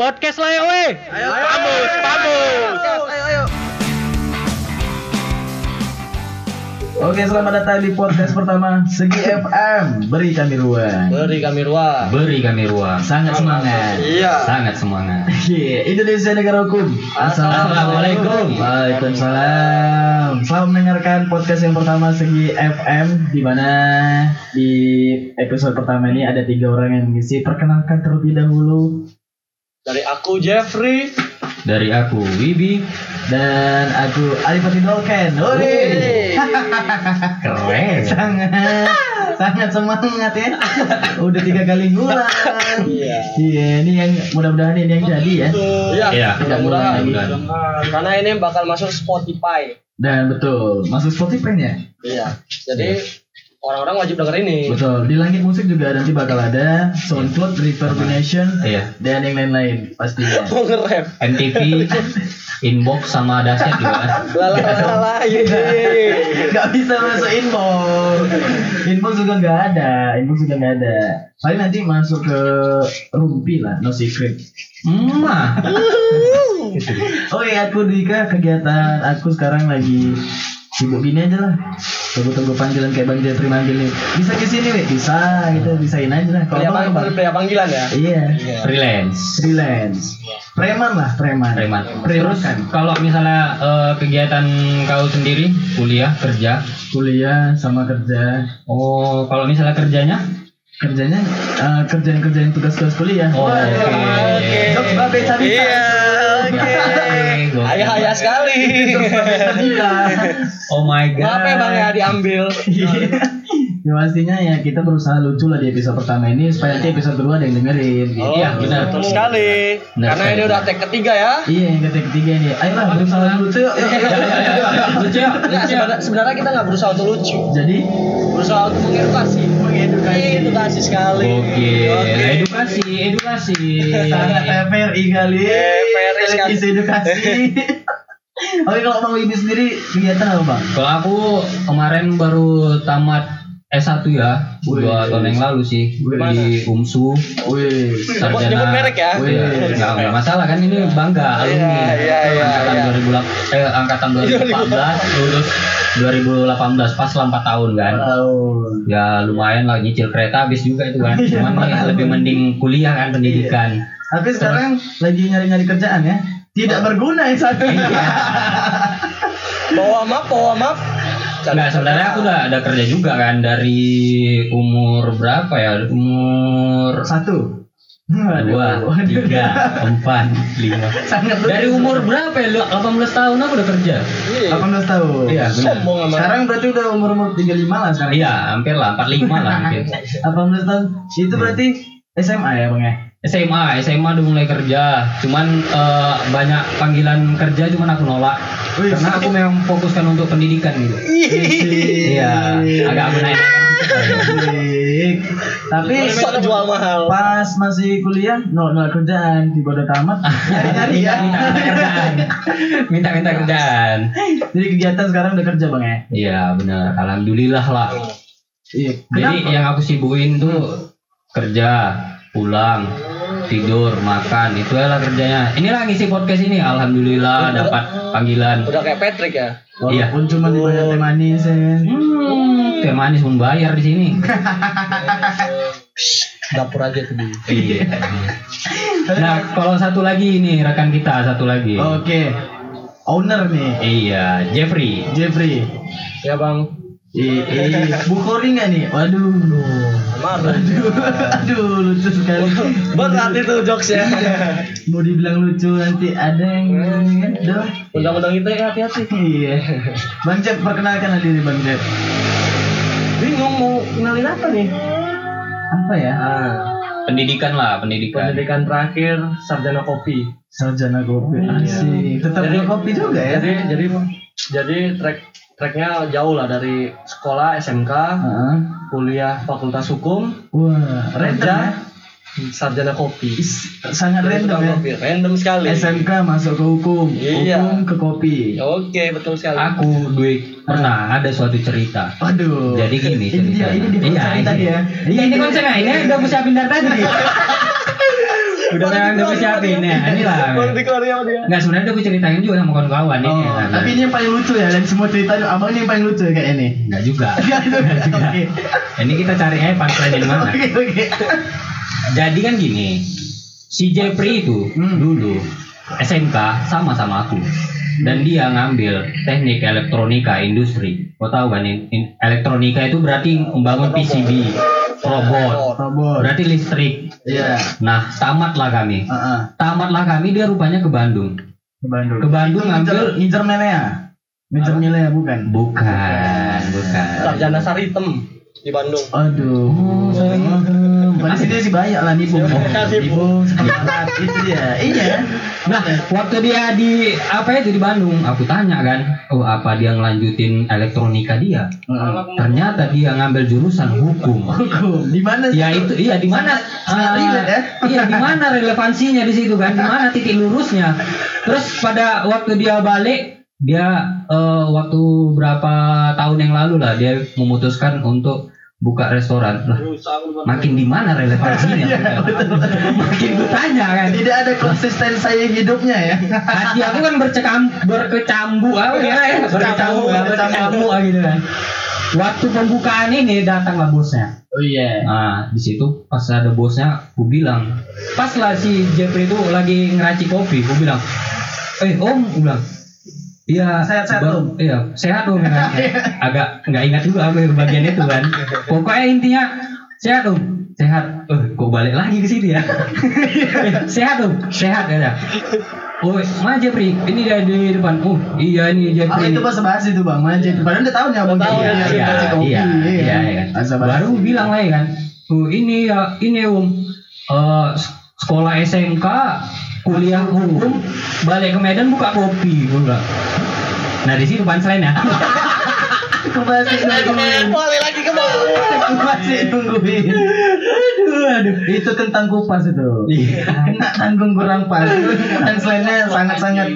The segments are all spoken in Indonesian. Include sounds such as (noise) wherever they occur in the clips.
podcast lah ya weh. Pambus, pambus. Ayo, ayo. Oke, selamat datang di podcast pertama Segi FM. Beri kami ruang. Beri kami ruang. Beri kami ruang. Sangat semangat. Iya. Sangat semangat. Iya, Indonesia negara hukum. Assalamualaikum. Waalaikumsalam. Selamat mendengarkan podcast yang pertama Segi FM di mana di episode pertama ini ada tiga orang yang mengisi. Perkenalkan terlebih dahulu Dari aku Jeffrey. Dari aku Wibi. dan aku Adipati Dolken. Wih. (laughs) Keren. sangat sangat semangat ya. Udah tiga kali ngulang. Iya. Iya, ini yang mudah-mudahan ini yang jadi ya. Iya. Iya. Mudah-mudahan. Mudah-mudahan. Karena ini bakal masuk Spotify. Dan betul, masuk Spotify ya. Iya. Jadi orang-orang wajib denger ini. Betul. Di langit musik juga nanti bakal ada SoundCloud, Reverbination, Iya. dan yang lain-lain pastinya. (laughs) Mau nge-rap. NTV, (laughs) inbox sama dahsyat juga. Lala lala iya iya iya. Gak bisa masuk inbox. Inbox juga nggak ada. Inbox juga nggak ada. Paling nanti masuk ke Rumpi lah, no secret. Emak. (laughs) Oh iya, aku Dika kegiatan aku sekarang lagi sibuk gini aja lah. Tunggu-tunggu panggilan kayak Bang Jeffrey manggil nih. Bisa ke sini, Wek? Bisa, gitu. Bisain aja lah. Pria, Abang pang- apa? pria panggilan ya. Iya. Freelance. Freelance. Preman lah, preman. Preman. Preman Terus kan. kalau misalnya eh, kegiatan kau sendiri, kuliah, kerja. Kuliah sama kerja. Oh, kalau misalnya kerjanya? Kerjanya eh, kerjaan-kerjaan tugas-tugas kuliah. Oh, oke. Jokes babe cabita. Iya. Oke. Ayah-ayah sekali. (laughs) Oh my god. Maaf ya bang ya diambil. (laughs) ya pastinya ya kita berusaha lucu lah di episode pertama ini supaya nanti episode kedua ada yang dengerin. gitu. Oh, Iya, benar. Betul sekali. Benar Karena sekali. ini udah tag ketiga ya. Iya yang ketiga ketiga ini. Ayolah berusaha lucu yuk. (laughs) yuk, yuk. Lucu ya? Sebenarnya kita nggak berusaha untuk lucu, Jadi berusaha untuk mengedukasi. mengedukasi. Edukasi sekali. Oke. Oke. Edukasi, edukasi. sangat TVRI kali. TVRI sekali. Edukasi. (laughs) Oke kalau Bang Wibi sendiri kegiatan apa Bang? Kalau aku kemarin baru tamat S1 ya, Wih. dua tahun yang lalu sih Wih. di UMSU. Wih. Nyebut- nyebut merek ya? Wih, nggak, nggak masalah kan ini bangga alumni. iya, iya, angkatan iya. 2008 eh angkatan 2018 lulus 2018 pas lah 4 tahun kan. Tahun. Ya lumayan lah nyicil kereta habis juga itu kan. Cuman nih lebih mending kuliah kan pendidikan. Tapi sekarang lagi nyari-nyari kerjaan ya. Tidak berguna yang satu. Bawa map, bawa map. Enggak, sebenarnya aku udah ada kerja juga kan dari umur berapa ya? Umur Satu. dua, tiga, (laughs) empat, lima. Sangat. Dari umur berapa ya? Lu 18 tahun aku udah kerja. Iya. 18 tahun. Iya, benar. Sombong sama. Sekarang berarti udah umur-umur 35 lah sekarang. Iya, hampir lah, 45 lah (laughs) mungkin. 18 tahun. Itu berarti SMA ya, Bang ya? SMA, SMA udah mulai kerja. Cuman eh, banyak panggilan kerja cuman aku nolak. Karena aku memang fokuskan untuk pendidikan gitu. Iya, agak aku naik. Baik. Tapi Sok jual mahal. pas masih kuliah nol nol kerjaan di bodoh tamat nyari-nyari ya. Minta kerjaan. Minta-minta kerjaan. Jadi kegiatan sekarang udah kerja Bang ya? Iya, benar. Alhamdulillah lah. Iya. Jadi yang aku sibukin tuh kerja, pulang, tidur, makan, itu lah kerjanya. Inilah ngisi podcast ini, alhamdulillah dapat panggilan. Udah kayak Patrick ya. Iya. Walaupun cuma dibayar teh manis ya. Hmm, teh manis membayar di sini. (laughs) Dapur aja tuh di. Iya. Nah, kalau satu lagi ini rekan kita satu lagi. Oke. Owner nih, Iya, Jeffrey. Jeffrey. Ya bang. Ih, ih, Bukhori nggak nih? Waduh. Marah. Aduh, aduh lucu sekali. Berat itu jokesnya. Mau dibilang lucu nanti ada yang? Udah. Undang-undang itu ya hati-hati. Iya. Bang Cep, perkenalkan diri Bang Cep. Bingung mau kenalin apa nih? Apa ya? Ah, Pendidikan lah, pendidikan. pendidikan terakhir sarjana kopi. Sarjana kopi. Iya. Asik. Tetap Jadi- kopi juga ya? Jadi jadi jadi track tracknya jauh lah dari sekolah SMK, Heeh. kuliah Fakultas Hukum, Wah, random kerja ya? sarjana kopi. Is- Sangat Jadi random ya. kopi. Random sekali. SMK masuk ke hukum, Iya. hukum ke kopi. Oke, betul sekali. Aku duit pernah ada suatu cerita. Waduh. Jadi gini ini dia, ceritanya. ini dia Iya, konsepnya ini. tadi ya. Iya ini konsepnya ini udah dari tadi. (laughs) udah memang udah gue siapin. ya inilah. Baru dikeluarin sama dia. nggak sebenarnya udah gue ceritain juga sama kawan-kawan ini. Oh, ya, tapi ini yang paling lucu ya dan semua cerita abang ini yang paling lucu ya kayak ini. (laughs) nggak juga. Oke. ini kita cari aja punchline di mana. Oke oke. jadi kan gini si Jeffrey itu Hmm. dulu SMK sama sama aku. Dan dia ngambil teknik elektronika industri. Kau tahu kan in- in- elektronika itu berarti membangun PCB robot Robot. berarti listrik Iya. nah tamatlah kami Heeh. tamatlah kami dia rupanya ke Bandung Ke Bandung. Ke Bandung Itu ngambil- ngincer melea. Ngincer melea bukan? bukan bukan Sarjana Saritem di Bandung. Aduh. Oh. Berarti dia sih banyak lah. Iya. Nipu sekarang itu dia. Iya. Nah, waktu dia di apa itu di Bandung, aku tanya kan, oh apa dia ngelanjutin elektronika dia? Heeh. Ternyata dia ngambil jurusan hukum. Hukum. Di mana sih? Ya itu, iya di mana? Ya. Iya di mana relevansinya di situ kan? Di mana titik lurusnya? Terus pada waktu dia balik, dia eh, waktu berapa tahun yang lalu lah dia memutuskan untuk buka restoran. Lah, makin di mana relevansinya? makin gue tanya kan. Tidak ada konsisten saya hidupnya ya. hati aku kan bercekam berkecambu apa ya berkecambu ya, berkecambu ah, gitu kan waktu pembukaan ini datanglah bosnya Oh iya. nah di situ pas ada bosnya aku bilang pas lah si Jeffrey itu lagi ngeracik kopi aku bilang eh om aku bilang Iya, Sehat-sehat. Om. Iya, sehat dong. (laughs) Agak nggak ingat juga aku bagian itu kan. Pokoknya intinya sehat dong, sehat. Eh, kok balik lagi ke sini ya? Eh, (laughs) sehat dong, sehat ya. Oh, mana Jeffrey? Ini dia di depan. Oh, iya ini Oh Jeffrey. itu bahasa bahasa itu bang, mana jadi padahal udah tahu nih abang tahu, dia iya, iya, iya, iya, iya. Baru bilang lagi kan, oh ini ya, ini om, Eh, s- sekolah SMK, kuliah hukum, balik ke Medan buka kopi, bilang. Nah di situ punchline ya. Masih (laughs) nungguin. Balik lagi ke bawah. Masih nungguin. aduh, aduh. Itu kentang kupas itu. Iya. Kena tanggung kurang pas. (laughs) Punchline-nya sangat-sangat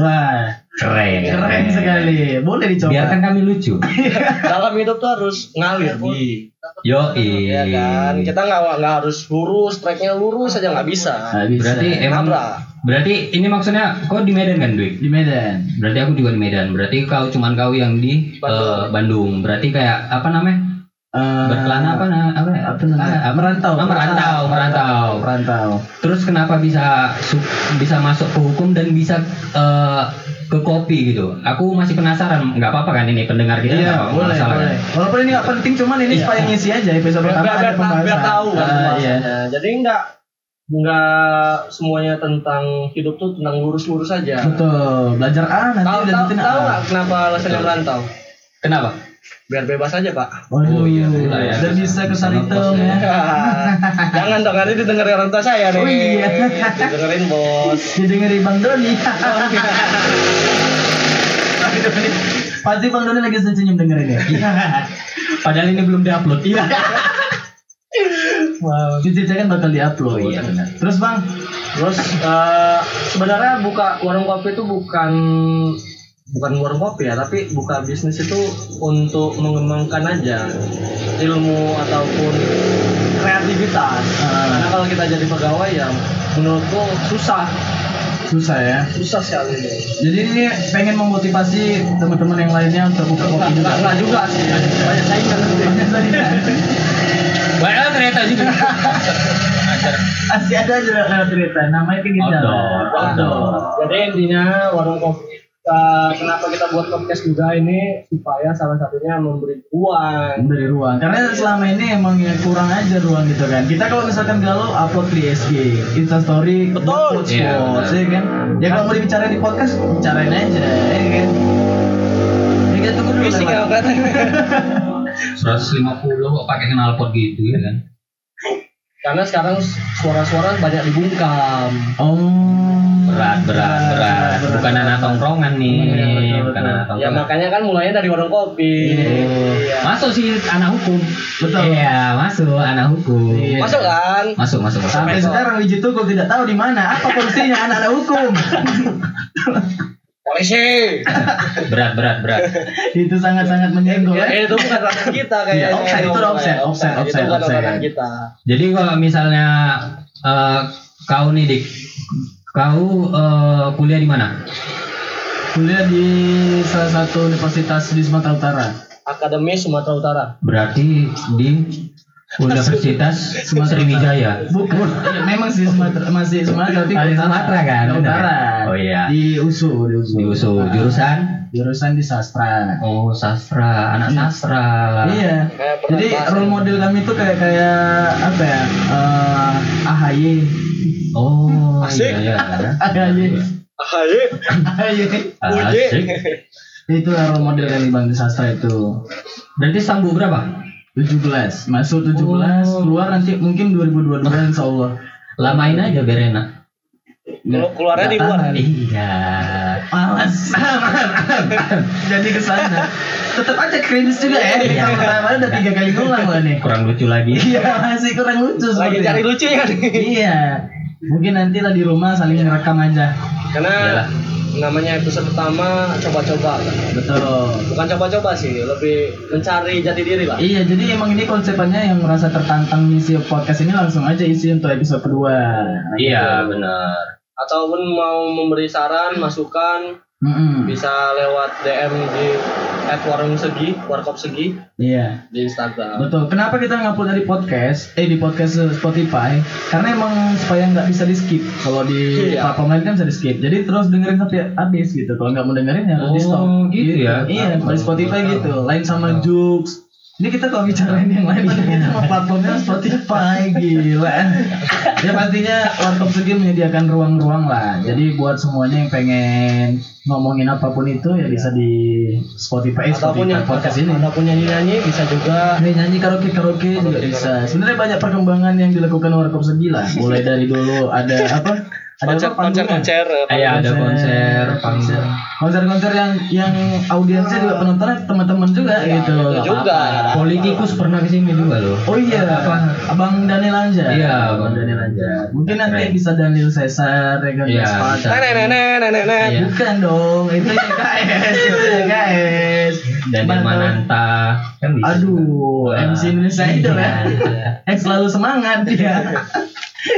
wah Keren, keren sekali. Boleh dicoba. Biarkan kami lucu. (laughs) Dalam hidup tuh harus ngalir bi. Yo, Iya kan. Kita nggak nggak harus lurus, tracknya lurus aja nggak bisa. Nggak bisa. Berarti emang Nabrak. berarti ini maksudnya kau di Medan kan, Dwi? di Medan. Berarti aku juga di Medan. Berarti kau cuman kau yang di Bandung. eh, Bandung. Berarti kayak apa namanya? Eh, Berkelana apa nah, apa ya? Apa namanya? Ah, merantau. Ah, merantau, merantau. Merantau. Terus kenapa bisa su- bisa masuk ke hukum dan bisa eh, ke kopi gitu? Aku masih penasaran. Nggak apa-apa kan ini pendengar kita? nggak Iya, apa-apa, boleh, masalah boleh. kan? Walaupun ini nggak penting, cuman ini Iya. supaya ngisi aja episode biar, pertama biar, ada biar, pembahasan. biar tahu kan Ah, iya. pembahasannya. Jadi nggak nggak semuanya tentang hidup tuh tentang lurus-lurus aja. Betul. Belajar A nanti Tahu tahu nggak kenapa alasannya merantau? Kenapa? Biar bebas aja pak. Waduh, Oh, iya, betul ya. Dan bisa ke Saritem ya. ya. (laughs) Jangan dong, nanti didengerin orang tua saya nih. Oh, iya. Dengerin bos. (laughs) Didengeri Bang Doni. (laughs) Pasti Bang Doni lagi senyum dengerin ya. Padahal ini belum diupload. Iya. Wow. Cuci kan bakal diupload. Oh, iya, benar. Terus Bang, Terus eh, sebenarnya buka warung kopi itu bukan bukan warung kopi ya, tapi buka bisnis itu untuk mengembangkan aja ilmu ataupun kreativitas. Ah. Karena kalau kita jadi pegawai ya menurutku susah, susah ya. susah sekali deh. Jadi ini pengen memotivasi teman-teman yang lainnya untuk buka kopi juga. Enggak, enggak juga sih. Banyak saingan nanti. (laughs) Banyak ternyata juga. Masih ada juga cerita. Namanya kan gitu. Outdoor, outdoor. Jadi intinya warung kopi eh, kenapa kita buat podcast juga ini supaya salah satunya memberi uang. Memberi ruang. Karena selama ini emang ya kurang aja ruang gitu kan. Kita kalau misalkan galau upload di SG, Insta Story, Betul. quotes, Iya, quotes, benar. ya kan. Ya kalau mau dibicarain di podcast, bicarain aja, ya kan. Ya kita tunggu dulu. Ya Bang. kan. 150 kok pakai knalpot gitu ya kan? Karena sekarang suara-suara banyak dibungkam. Oh. Berat, berat, berat. Bukan anak tongkrongan nih, bukan betul. anak Ya tongkrongan. makanya kan mulainya dari warung kopi. Oh. Iya. Masuk sih anak hukum. Betul. Iya, masuk anak hukum. Iya. Masuk kan? Masuk, masuk, masuk. Sampai sekarang Wiji Tugul tidak tahu di mana apa fungsinya anak-anak hukum. (laughs) Polisi. (laughs) Berat, berat, berat. itu sangat-sangat menyenggol ya. Eh, itu bukan ranah kita kayaknya. Iya, offset, itu offset, offset, Itu offset, bukan offset. kita. Jadi kalau misalnya eh, kau nih dik kau eh, kuliah di mana Kuliah di salah satu universitas di Sumatera Utara. Akademi Sumatera Utara. berarti di Universitas Sriwijaya Bukan. Ya, memang sih Sumatera masih Sumatera tapi utara. Sumatera kan. Utara. Oh, iya. Di USU, di USU. di USU jurusan Jurusan di sastra. oh sastra anak sastra Iya. Kayak pernah Jadi role model kami tuh kayak kayak apa ya? Eh AHY. oh Asik. iya iya AHY. Ahaye. AHY. asik Itu role model kami Bang di sastra itu. berarti sambu berapa 17 masuk 17 Oh. keluar nanti mungkin 2022 insya Allah lamain aja biar enak. Kalau keluarnya di luar. iya. Malas. (laughs) Jadi ke sana tetap aja cringe juga ya. Iya. yang pertama udah tiga kali ngulang loh nih. Kurang lucu lagi. Iya masih kurang lucu Lagi cari lucu ya. iya. Mungkin nanti lah di rumah saling ngerekam aja. Karena Iyalah. Namanya episode pertama coba-coba. betul Bukan coba-coba sih, lebih mencari jati diri lah. Iya, jadi emang ini konsepnya yang merasa tertantang isi podcast ini langsung aja isi untuk episode kedua. iya benar Ataupun mau memberi saran, masukan, Mm-mm. bisa lewat DM di @warung segi, warkop segi Iya. di Instagram. Betul. Kenapa kita ngupload dari podcast? Eh di podcast Spotify? Karena emang supaya nggak bisa di skip. Kalau di Iya. platform lain kan bisa di skip. Jadi terus dengerin sampai habis gitu. Kalau nggak mau dengerin ya harus di stop. Oh, gitu ya? Iya. Kalau di Spotify gitu. Lain sama Joox. Ini kita kalau bicarain yang lain tapi kita sama platformnya Spotify gila. ya pastinya Warkop Segi menyediakan ruang-ruang lah. Jadi buat semuanya yang pengen ngomongin apa pun itu ya bisa di Spotify, Ataupun Spotify yang podcast ini. ataupun nyanyi-nyanyi bisa juga Nih nyanyi karaoke karaoke juga bisa. Sebenarnya banyak perkembangan yang dilakukan Warkop Segi lah. Mulai dari dulu ada apa? Ada konser apa? konser konser Eh, iya, ada konser, panggung. konser-konser yang yang audiensnya juga penontonnya teman-teman juga Iya, gitu. itu juga. politikus pernah ke sini juga loh Oh iya, Apa? Abang Daniel Anjar. Iya, Abang Bang. Daniel Anjar. Mungkin nanti bisa Daniel Caesar, ya kan? Iya, bisa. Nenek nenek nenek. Iya. Bukan dong, itu YKS, itu YKS. dan Mantap. Mananta kan bisa Aduh. MC Indonesia Idol ya. Iya. Eh selalu semangat dia.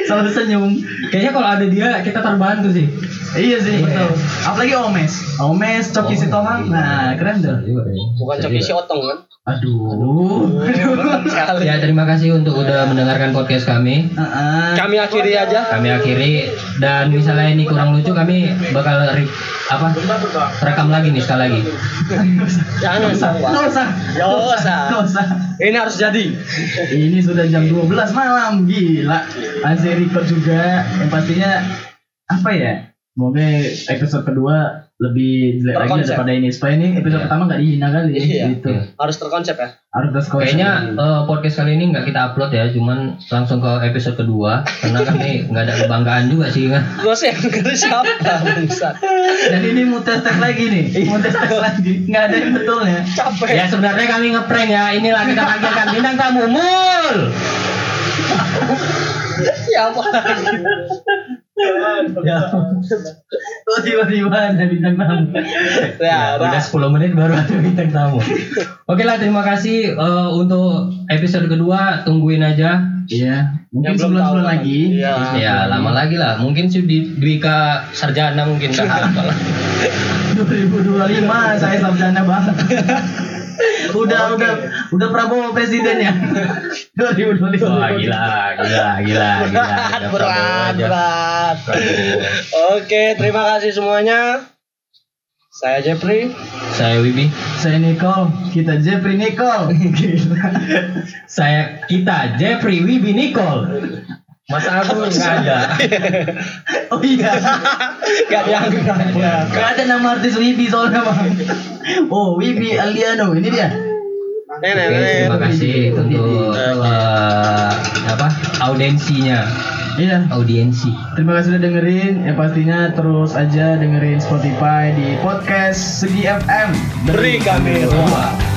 Selalu senyum. kayaknya kalau ada dia kita terbantu sih Iya sih. Betul. Apalagi Omes. Omes, Coki Oh, Sitomang. Nah, keren tuh. Bukan coki si otong kan? Aduh. Berat sekali. ya terima kasih untuk udah mendengarkan podcast kami Heeh. Kami akhiri aja. kami akhiri dan misalnya ini kurang lucu kami bakal re- apa rekam lagi nih sekali lagi Jangan usah. Nggak usah. Nggak usah. Ini harus jadi. Ini sudah jam 12 malam, gila. Masih record juga. Yang pastinya apa ya? Semoga episode kedua lebih jelek lagi Terkonsep. daripada ini. Supaya ini episode Iya. pertama nggak dihina kali. Iya. Gitu. Harus terkonsep ya. Harus terus konsep. kayaknya eh, podcast kali ini nggak kita upload ya cuman langsung ke episode kedua karena kami nggak ada kebanggaan juga sih kan Terus yang ngerti siapa bangsat. Dan ini mau tes tes lagi nih. Mau tes tes lagi. Nggak ada yang betulnya. Capek. ya sebenarnya kami ngeprank ya inilah kita panggilkan bintang tamu mul Siapa lagi? Ya. Oh tiba-tiba ada bintang tamu. Ya, udah udah. 10 menit baru ada bintang tamu oke lah terima kasih eh, untuk episode kedua tungguin aja Iya. Mungkin sebulan tahu sebulan lagi. Iya. ya lama lagi lah mungkin sih di Dwika Sarjana mungkin dah apalah 2025 saya sarjana banget. Udah udah udah Prabowo presiden ya (laughs) 2025 Wah gila, gila, gila, gila. (laughs) berat, Udah. Oke, terima kasih semuanya. Saya Jeffrey. Saya Wibi. saya Nicole kita Jeffrey Nicole. (laughs) Saya kita Jeffrey Wibi Nicole. Mas Agus nggak ada. oh iya Gak dianggap aja. Gak ada nama artis Wibi soalnya bang oh Wibi Aliano ini dia Nenek, Oke, terima kasih untuk eh, apa audiensinya, iya audiensi. Terima kasih sudah dengerin. Ya pastinya terus aja dengerin Spotify di podcast Segi FM. Beri kami ruang.